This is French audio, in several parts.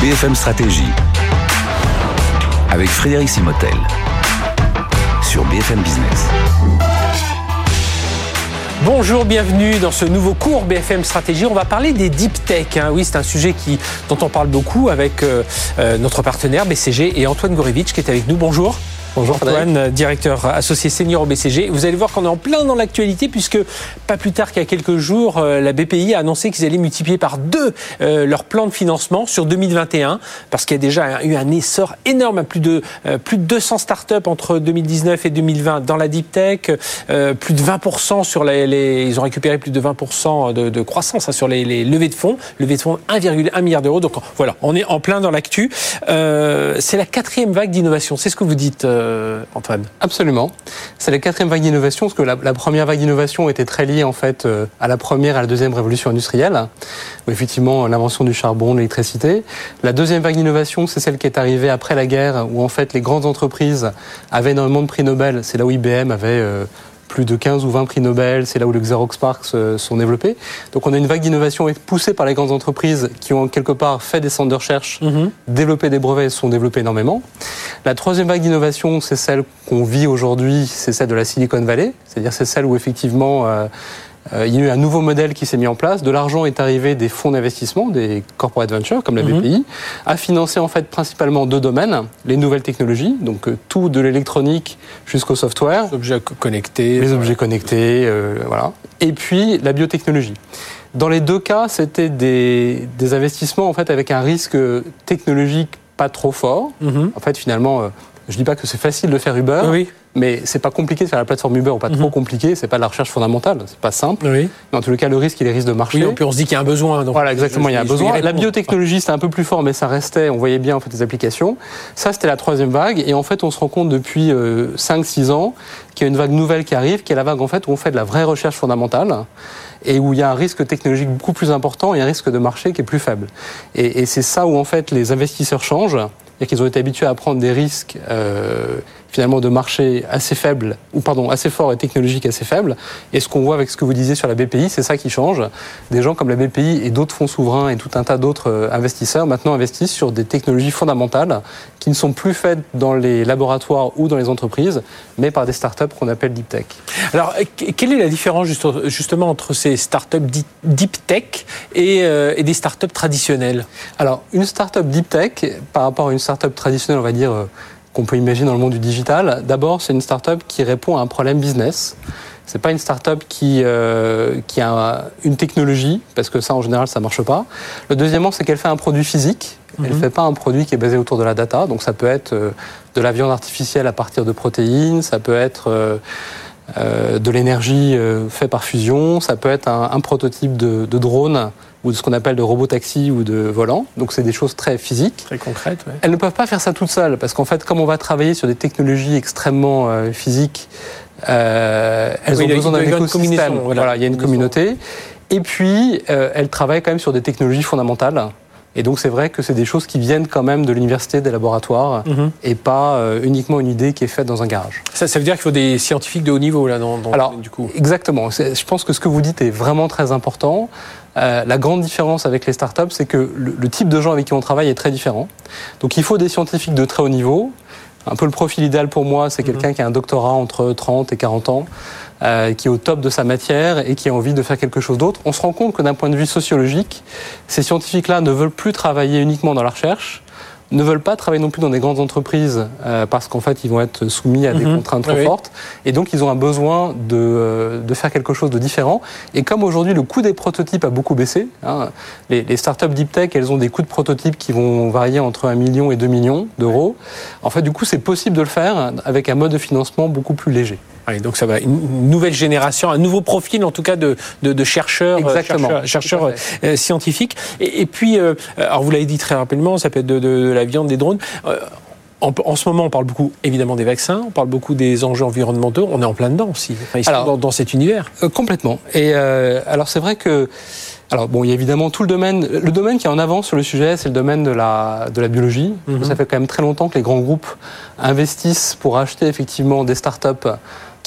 BFM Stratégie avec Frédéric Simotel sur BFM Business. Bonjour, bienvenue dans ce nouveau cours BFM Stratégie. On va parler des deep tech. Hein. Oui, c'est un sujet qui, dont on parle beaucoup avec euh, euh, notre partenaire BCG et Antoine Gorevitch qui est avec nous. Bonjour. Bonjour Antoine, directeur associé senior au BCG. Vous allez voir qu'on est en plein dans l'actualité puisque pas plus tard qu'il y a quelques jours, euh, la BPI a annoncé qu'ils allaient multiplier par deux euh, leur plan de financement sur 2021 parce qu'il y a déjà eu un essor énorme à plus de euh, plus de 200 startups entre 2019 et 2020 dans la deep tech, plus de 20% sur les, ils ont récupéré plus de 20% de, de, croissance hein, sur les, les, levées de fonds, levées de fonds 1,1 milliard d'euros. Donc voilà, on est en plein dans l'actu. c'est la quatrième vague d'innovation. C'est ce que vous dites. Euh, Antoine Absolument. C'est la quatrième vague d'innovation, parce que la, première vague d'innovation était très liée en fait euh, à la première et à la deuxième révolution industrielle, où effectivement l'invention du charbon, de l'électricité. La deuxième vague d'innovation, c'est celle qui est arrivée après la guerre, où en fait les grandes entreprises avaient énormément de prix Nobel. C'est là où IBM avait euh, plus de 15 ou 20 prix Nobel, c'est là où les Xerox Parks sont développés. Donc on a une vague d'innovation poussée par les grandes entreprises qui ont quelque part fait des centres de recherche, mhm. développé des brevets et sont développés énormément. La troisième vague d'innovation, c'est celle qu'on vit aujourd'hui, c'est celle de la Silicon Valley, c'est-à-dire c'est celle où effectivement euh, euh, il y a eu un nouveau modèle qui s'est mis en place. De l'argent est arrivé des fonds d'investissement, des corporate ventures comme la mhm. BPI, à financer en fait principalement deux domaines les nouvelles technologies, donc euh, tout de l'électronique jusqu'au software, les objets connectés, les objets connectés, euh, voilà, et puis la biotechnologie. Dans les deux cas, c'était des, des, investissements en fait avec un risque technologique pas trop fort. Mhm. En fait, finalement, je dis pas que c'est facile de faire Uber. Oui mais c'est pas compliqué de faire la plateforme Uber ou pas trop mhm. compliqué, c'est pas de la recherche fondamentale, c'est pas simple. Oui. Mais en tout cas, le risque, il est risque de marcher. Oui, puis on se dit qu'il y a un besoin. Donc voilà, exactement, il y a un besoin. La biotechnologie, c'était un peu plus fort, mais ça restait, on voyait bien en fait les applications. Ça, c'était la troisième vague, et en fait, on se rend compte depuis 5-6 euh, ans qu'il y a une vague nouvelle qui arrive, qui est la vague en fait où on fait de la vraie recherche fondamentale et où il y a un risque technologique beaucoup plus important et un risque de marché qui est plus faible. Et, et c'est ça où en fait les investisseurs changent, c'est-à-dire qu'ils ont été habitués à prendre des risques. Euh, finalement de marché assez faible, ou pardon, assez fort et technologique assez faible. Et ce qu'on voit avec ce que vous disiez sur la BPI, c'est ça qui change. Des gens comme la BPI et d'autres fonds souverains et tout un tas d'autres euh, investisseurs maintenant investissent sur des technologies fondamentales qui ne sont plus faites dans les laboratoires ou dans les entreprises, mais par des startups qu'on appelle deep tech. Alors, quelle est la différence justement entre ces startups deep tech et, euh, et des startups traditionnelles? Alors, une startup deep tech, par rapport à une startup traditionnelle, on va dire euh, qu'on peut imaginer dans le monde du digital. D'abord, c'est une start-up qui répond à un problème business. C'est pas une start-up qui, euh, qui a une technologie, parce que ça, en général, ça marche pas. Le deuxièmement, c'est qu'elle fait un produit physique. Elle ne mhm. fait pas un produit qui est basé autour de la data. Donc, ça peut être euh, de la viande artificielle à partir de protéines, ça peut être euh, de l'énergie faite par fusion, ça peut être un, un prototype de, de drone ou de ce qu'on appelle de robotaxi ou de volant. Donc c'est des choses très physiques. Très concrètes. Ouais. Elles ne peuvent pas faire ça toutes seules parce qu'en fait, comme on va travailler sur des technologies extrêmement euh, physiques, euh, elles ont besoin d'un écosystème. Voilà, il y a une communauté. Et puis, euh, elles travaillent quand même sur des technologies fondamentales. Et donc c'est vrai que c'est des choses qui viennent quand même de l'université, des laboratoires, mhm. et pas euh, uniquement une idée qui est faite dans un garage. Ça, ça veut dire qu'il faut des scientifiques de haut niveau là, dans, dans Alors, du coup. Exactement. Je pense que ce que vous dites est vraiment très important. Euh, la grande différence avec les startups, c'est que le, type de gens avec qui on travaille est très différent. Donc il faut des scientifiques de très haut niveau. Un peu le profil idéal pour moi, c'est mhm. quelqu'un qui a un doctorat entre 30 et 40 ans, euh, qui est au top de sa matière et qui a envie de faire quelque chose d'autre. On se rend compte que d'un point de vue sociologique, ces scientifiques-là ne veulent plus travailler uniquement dans la recherche, ne veulent pas travailler non plus dans des grandes entreprises euh, parce qu'en fait ils vont être soumis à des mhm. contraintes trop fortes. Et donc ils ont un besoin de, euh, de faire quelque chose de différent. Et comme aujourd'hui le coût des prototypes a beaucoup baissé hein, les, les, startups deep tech elles ont des coûts de prototypes qui vont varier entre 1 million et 2 millions d'euros. En fait du coup c'est possible de le faire avec un mode de financement beaucoup plus léger donc ça va une nouvelle génération, un nouveau profil en tout cas de, de, de chercheurs, euh, chercheurs, euh, scientifiques. Et, et puis, euh, alors vous l'avez dit très rapidement, ça peut être de, de la viande, des drones. En, en, ce moment, on parle beaucoup évidemment des vaccins, on parle beaucoup des enjeux environnementaux. On est en plein dedans aussi, enfin, alors, dans, dans, cet univers. complètement. Et alors c'est vrai que alors bon, il y a évidemment tout le domaine. Le domaine qui est en avance sur le sujet, c'est le domaine de la de la biologie. Mhm. Ça fait quand même très longtemps que les grands groupes investissent pour acheter effectivement des startups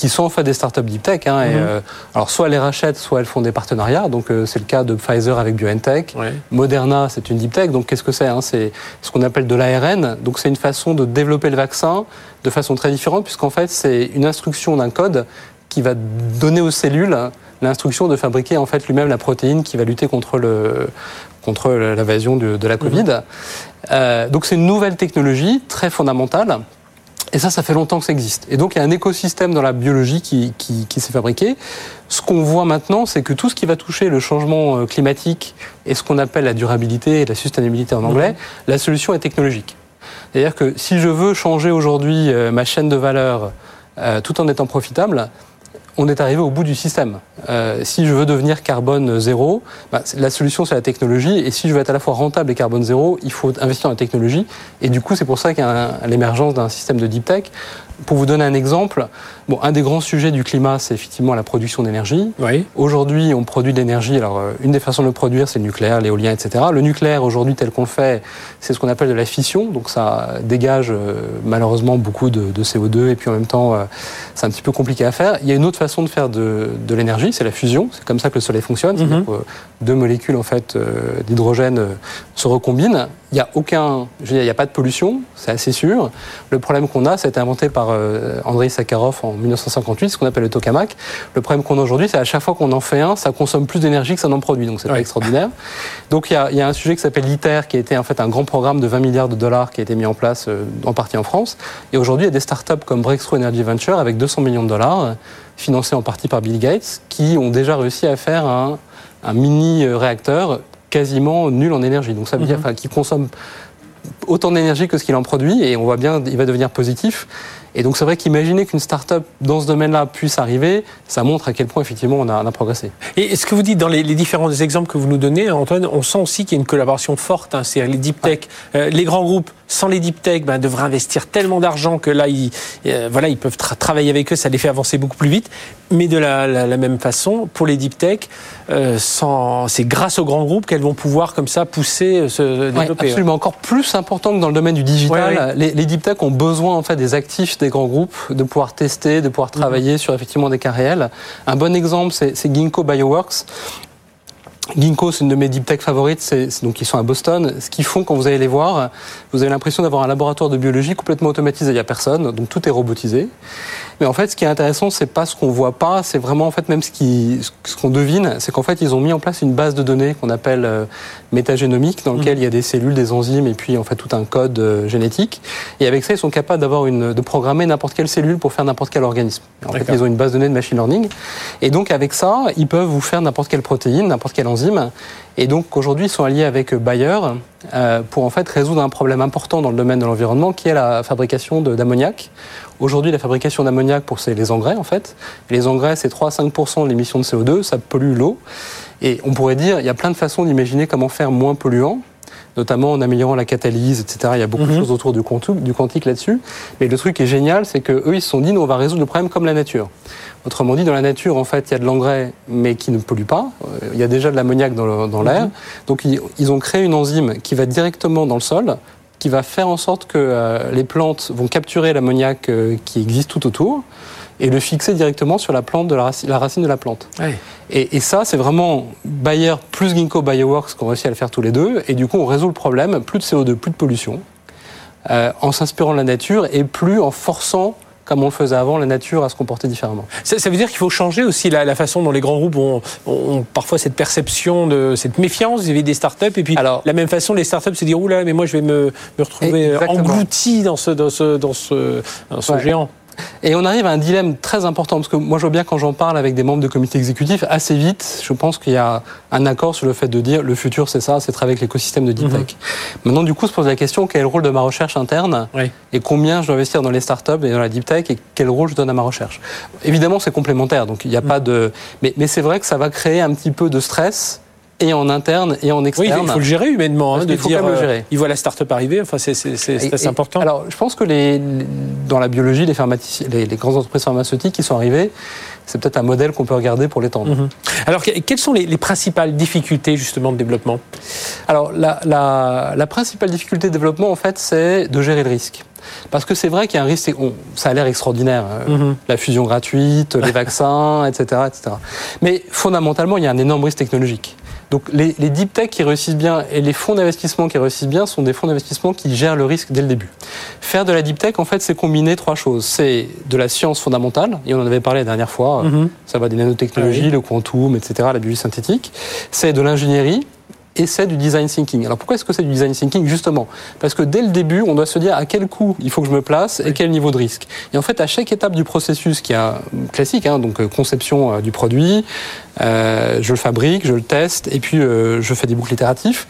qui sont en fait des startups deep tech. Hein, et, Mhm. euh, alors soit elles les rachètent, soit elles font des partenariats. Donc euh, c'est le cas de Pfizer avec BioNTech. Ouais. Moderna, c'est une deep tech. Donc qu'est-ce que c'est hein C'est ce qu'on appelle de l'ARN. Donc c'est une façon de développer le vaccin de façon très différente, puisqu'en fait c'est une instruction d'un code qui va donner aux cellules l'instruction de fabriquer en fait lui-même la protéine qui va lutter contre le contre l'invasion de, de la Covid. Euh, donc c'est une nouvelle technologie très fondamentale. Et ça, ça fait longtemps que ça existe. Et donc, il y a un écosystème dans la biologie qui, qui, qui s'est fabriqué. Ce qu'on voit maintenant, c'est que tout ce qui va toucher le changement euh, climatique et ce qu'on appelle la durabilité et la sustainabilité en anglais, la solution est technologique. C'est-à-dire que si je veux changer aujourd'hui euh, ma chaîne de valeur euh, tout en étant profitable, on est arrivé au bout du système. Euh, si je veux devenir carbone zéro, bah, la solution c'est la technologie. Et si je veux être à la fois rentable et carbone zéro, il faut investir dans la technologie. Et du coup, c'est pour ça qu'il y a l'émergence d'un système de deep tech. Pour vous donner un exemple, bon, un des grands sujets du climat, c'est effectivement la production d'énergie. Oui. Aujourd'hui, on produit de l'énergie. Alors, euh, une des façons de le produire, c'est le nucléaire, l'éolien, etc. Le nucléaire, aujourd'hui, tel qu'on le fait, c'est ce qu'on appelle de la fission. Donc, ça dégage euh, malheureusement beaucoup de, de CO2 et puis en même temps, euh, c'est un petit peu compliqué à faire. Il y a une autre façon de faire de, de l'énergie, c'est la fusion. C'est comme ça que le Soleil fonctionne. Mhm. deux molécules en fait d'hydrogène se recombinent. Il n'y a aucun, je veux dire, il n'y a pas de pollution, c'est assez sûr. Le problème qu'on a, ça a été inventé par euh, Andrei Sakharov en 1958, ce qu'on appelle le tokamak. Le problème qu'on a aujourd'hui, c'est à chaque fois qu'on en fait un, ça consomme plus d'énergie que ça n'en produit, donc c'est pas extraordinaire. Donc il y, a, il y a un sujet qui s'appelle ITER, qui a été en fait un grand programme de 20 milliards de dollars qui a été mis en place euh, en partie en France. Et aujourd'hui, il y a des startups comme Breakthrough Energy Venture avec 200 millions de dollars, financés en partie par Bill Gates, qui ont déjà réussi à faire un, un mini euh, réacteur quasiment nul en énergie. Donc ça veut dire Mhm. qu'il consomme autant d'énergie que ce qu'il en produit et on voit bien il va devenir positif. Et donc c'est vrai qu'imaginer qu'une start-up dans ce domaine-là puisse arriver, ça montre à quel point effectivement on a, on a progressé. Et ce que vous dites dans les, les différents exemples que vous nous donnez, Antoine, on sent aussi qu'il y a une collaboration forte. Hein, c'est les deep tech, euh, les grands groupes. Sans les deep tech, ben, devraient investir tellement d'argent que là, ils, euh, voilà, ils peuvent tra- travailler avec eux, ça les fait avancer beaucoup plus vite. Mais de la, la, la même façon, pour les deep tech, euh, sans, c'est grâce aux grands groupes qu'elles vont pouvoir comme ça pousser, euh, se Ouais, développer. absolument encore plus important que dans le domaine du digital. Ouais, Les, les deep tech ont besoin en fait des actifs des grands groupes, de pouvoir tester, de pouvoir travailler sur effectivement des cas réels. Un bon exemple, c'est Ginkgo Bioworks. Ginkgo, c'est une de mes deep tech favorites, c'est donc ils sont à Boston. Ce qu'ils font quand vous allez les voir, vous avez l'impression d'avoir un laboratoire de biologie complètement automatisé, il n'y a personne, donc tout est robotisé. Mais en fait, ce qui est intéressant, c'est pas ce qu'on voit pas, c'est vraiment en fait même ce qui, ce qu'on devine, c'est qu'en fait ils ont mis en place une base de données qu'on appelle euh, métagénomique, dans lequel il y a des cellules, des enzymes et puis en fait tout un code euh, génétique. Et avec ça, ils sont capables d'avoir une, de programmer n'importe quelle cellule pour faire n'importe quel organisme. En fait, ils ont une base de données de machine learning. Et donc avec ça, ils peuvent vous faire n'importe quelle protéine, n'importe quelle enzyme. Et donc aujourd'hui, ils sont alliés avec Bayer euh, pour en fait résoudre un problème important dans le domaine de l'environnement, qui est la fabrication d'ammoniac. Aujourd'hui, la fabrication d'ammoniac pour c'est les engrais en fait. Les engrais, c'est 3 à 5 de l'émission de CO2, ça pollue l'eau. Et on pourrait dire, il y a plein de façons d'imaginer comment faire moins polluant notamment en améliorant la catalyse, etc. Il y a beaucoup de Mhm. choses autour du quantique, du quantique là-dessus. Mais le truc qui est génial, c'est que eux, ils se sont dit, nous, on va résoudre le problème comme la nature. Autrement dit, dans la nature, en fait, il y a de l'engrais, mais qui ne pollue pas. Euh, Il y a déjà de l'ammoniac dans l'air. Donc, ils, ils ont créé une enzyme qui va directement dans le sol, qui va faire en sorte que euh, les plantes vont capturer l'ammoniac euh, qui existe tout autour et le fixer directement sur la plante de la, raci- la racine de la plante. Et, et ça, c'est vraiment Bayer plus Ginkgo Bioworks qui ont réussi à le faire tous les deux. Et du coup, on résout le problème, plus de CO2, plus de pollution, euh, en s'inspirant de la nature et plus en forçant, comme on le faisait avant, la nature à se comporter différemment. Ça, ça veut dire qu'il faut changer aussi la, la façon dont les grands groupes ont, ont parfois cette perception, de cette méfiance vis-à-vis des startups. Et puis, Alors- la même façon, les startups se disent Oula, mais moi, je vais me, me retrouver englouti dans ce, dans ce, dans ce, dans ce Ouais. géant. Et on arrive à un dilemme très important, parce que moi je vois bien quand j'en parle avec des membres de comité exécutif, assez vite, je pense qu'il y a un accord sur le fait de dire le futur c'est ça, c'est travailler avec l'écosystème de deep Mhm. tech. Maintenant du coup se pose la question, quel est le rôle de ma recherche interne Oui. et combien je dois investir dans les startups et dans la deep tech et quel rôle je donne à ma recherche? Évidemment c'est complémentaire, donc il n'y a pas de... Mais, mais c'est vrai que ça va créer un petit peu de stress et en interne et en Oui, externe. il faut le gérer humainement, hein, de qu'il faut dire. le euh, gérer. ils voient la startup arriver, enfin, c'est assez important. Alors, je pense que les, les- dans la biologie, les, les, les grandes entreprises pharmaceutiques qui sont arrivées, c'est peut-être un modèle qu'on peut regarder pour l'étendre. Mhm. Alors, quelles sont les, principales difficultés justement de développement? Alors, la, principale difficulté de développement, en fait, c'est de gérer le risque. Parce que c'est vrai qu'il y a un risque, ça a l'air extraordinaire, euh, mhm. la fusion gratuite, les vaccins, etc., etc. Mais fondamentalement, il y a un énorme risque technologique. Donc les, deep tech qui réussissent bien et les fonds d'investissement qui réussissent bien sont des fonds d'investissement qui gèrent le risque dès le début. Faire de la deep tech, en fait, c'est combiner trois choses. C'est de la science fondamentale, et on en avait parlé la dernière fois, mhm. ça va des nanotechnologies, ah le quantum, etc., la biologie synthétique. C'est de l'ingénierie, et c'est du design thinking. Alors pourquoi est-ce que c'est du design thinking Justement, parce que dès le début, on doit se dire à quel coût il faut que je me place et quel niveau de risque. Et en fait, à chaque étape du processus, qui est classique, hein, donc euh, conception euh, du produit, euh, je le fabrique, je le teste, et puis je fais des boucles itératifs.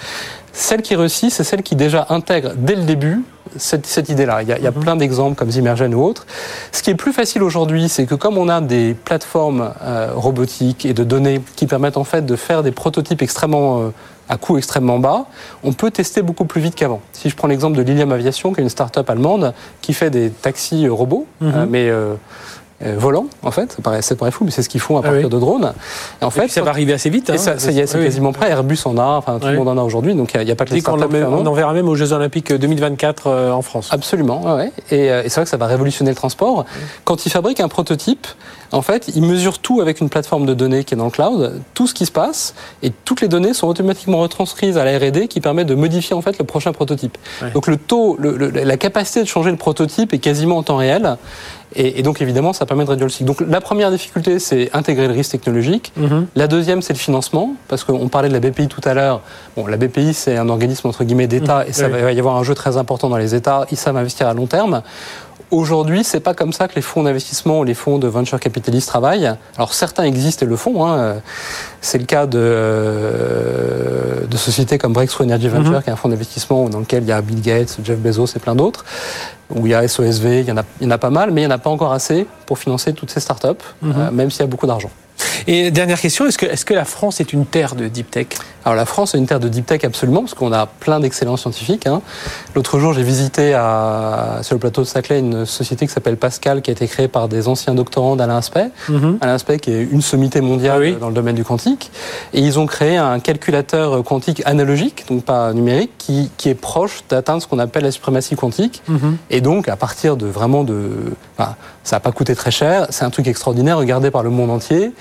Celle qui réussit, c'est celle qui déjà intègre dès le début cette, cette idée-là. Il y a, il y a mhm. plein d'exemples comme Zimmergen ou autres. Ce qui est plus facile aujourd'hui, c'est que comme on a des plateformes robotiques et de données qui permettent en fait de faire des prototypes extrêmement à coût extrêmement bas, on peut tester beaucoup plus vite qu'avant. Si je prends l'exemple de Lilium Aviation, qui est une start-up allemande qui fait des taxis robots, mhm. euh, mais euh, euh, volants, en fait. Ça paraît, ça paraît fou, mais c'est ce qu'ils font à ah partir de drones. Et en fait, ça va arriver assez vite. Hein, ça, c'est quasiment prêt. Airbus en a, enfin tout le monde en a aujourd'hui, donc il n'y a, pas que les on, on en verra même aux Jeux Olympiques 2024 en France. Absolument, ouais. Et, et c'est vrai que ça va révolutionner le transport. Quand ils fabriquent un prototype, en fait, ils mesurent tout avec une plateforme de données qui est dans le cloud, tout ce qui se passe, et toutes les données sont automatiquement retranscrites à la R&D qui permet de modifier en fait le prochain prototype. Donc le taux, la capacité de changer le prototype est quasiment en temps réel. Et, donc évidemment, ça permet de réduire le cycle. Donc la première difficulté, c'est intégrer le risque technologique. Mhm. La deuxième, c'est le financement, parce qu'on parlait de la BPI tout à l'heure. Bon, la BPI, c'est un organisme entre guillemets d'État, mhm. et ça va y avoir un jeu très important dans les États. Ils savent investir à long terme. Aujourd'hui, c'est pas comme ça que les fonds d'investissement ou les fonds de venture capitalistes travaillent. Alors certains existent et le font. Hein. C'est le cas de, euh, de sociétés comme Breakthrough Energy Venture, mhm. qui est un fonds d'investissement dans lequel il y a Bill Gates, Jeff Bezos et plein d'autres. Où il y a SOSV, il y en a, il y en a pas mal, mais il n'y en a pas encore assez pour financer toutes ces startups, mhm. euh, même s'il y a beaucoup d'argent. Et dernière question, est-ce que, est que la France est une terre de deep tech? Alors la France est une terre de deep tech absolument, parce qu'on a plein d'excellents scientifiques. Hein. L'autre jour, j'ai visité à, sur le plateau de Saclay une société qui s'appelle Pascal, qui a été créée par des anciens doctorants d'Alain Aspect. Mhm. Alain Aspect qui est une sommité mondiale ah dans le domaine du quantique. Et ils ont créé un calculateur quantique analogique, donc pas numérique, qui, qui est proche d'atteindre ce qu'on appelle la suprématie quantique. Mhm. Et donc, à partir de vraiment de... Enfin, ça n'a pas coûté très cher, c'est un truc extraordinaire regardé par le monde entier.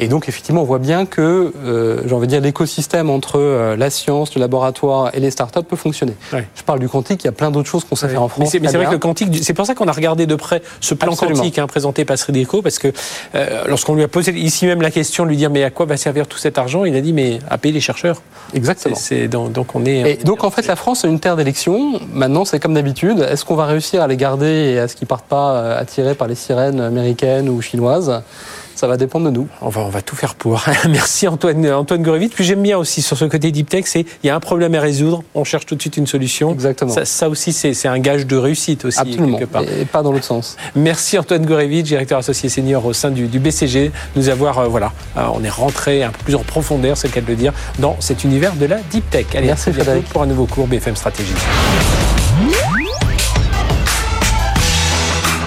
Et donc, effectivement, on voit bien que, euh, j'ai envie de dire, l'écosystème entre euh, la science, le laboratoire et les startups peut fonctionner. Je parle du quantique, il y a plein d'autres choses qu'on sait faire en France. Mais c'est vrai que le quantique, c'est pour ça qu'on a regardé de près ce plan quantique hein, présenté par Srideco, parce que euh, lorsqu'on lui a posé ici même la question, lui dire mais à quoi va servir tout cet argent, il a dit mais à payer les chercheurs. Exactement. C'est, donc on est. Et donc en fait, la France est une terre d'élection. Maintenant, c'est comme d'habitude. Est-ce qu'on va réussir à les garder et à ce qu'ils partent pas attirés par les sirènes américaines ou chinoises ça va dépendre de nous. On va, on va tout faire pour. Merci Antoine, Antoine Gorevitch. Puis j'aime bien aussi sur ce côté deep tech, c'est il y a un problème à résoudre, on cherche tout de suite une solution. Exactement. Ça, aussi, c'est un gage de réussite aussi. Absolument. Quelque part. Et pas dans l'autre sens. Merci Antoine Gorevitch, directeur associé senior au sein du, BCG, nous avoir, euh, voilà, euh, on est rentré un peu plus en profondeur, c'est le cas de le dire, dans cet univers de la deep tech. Allez, Merci Frédéric. pour un nouveau cours BFM Stratégie.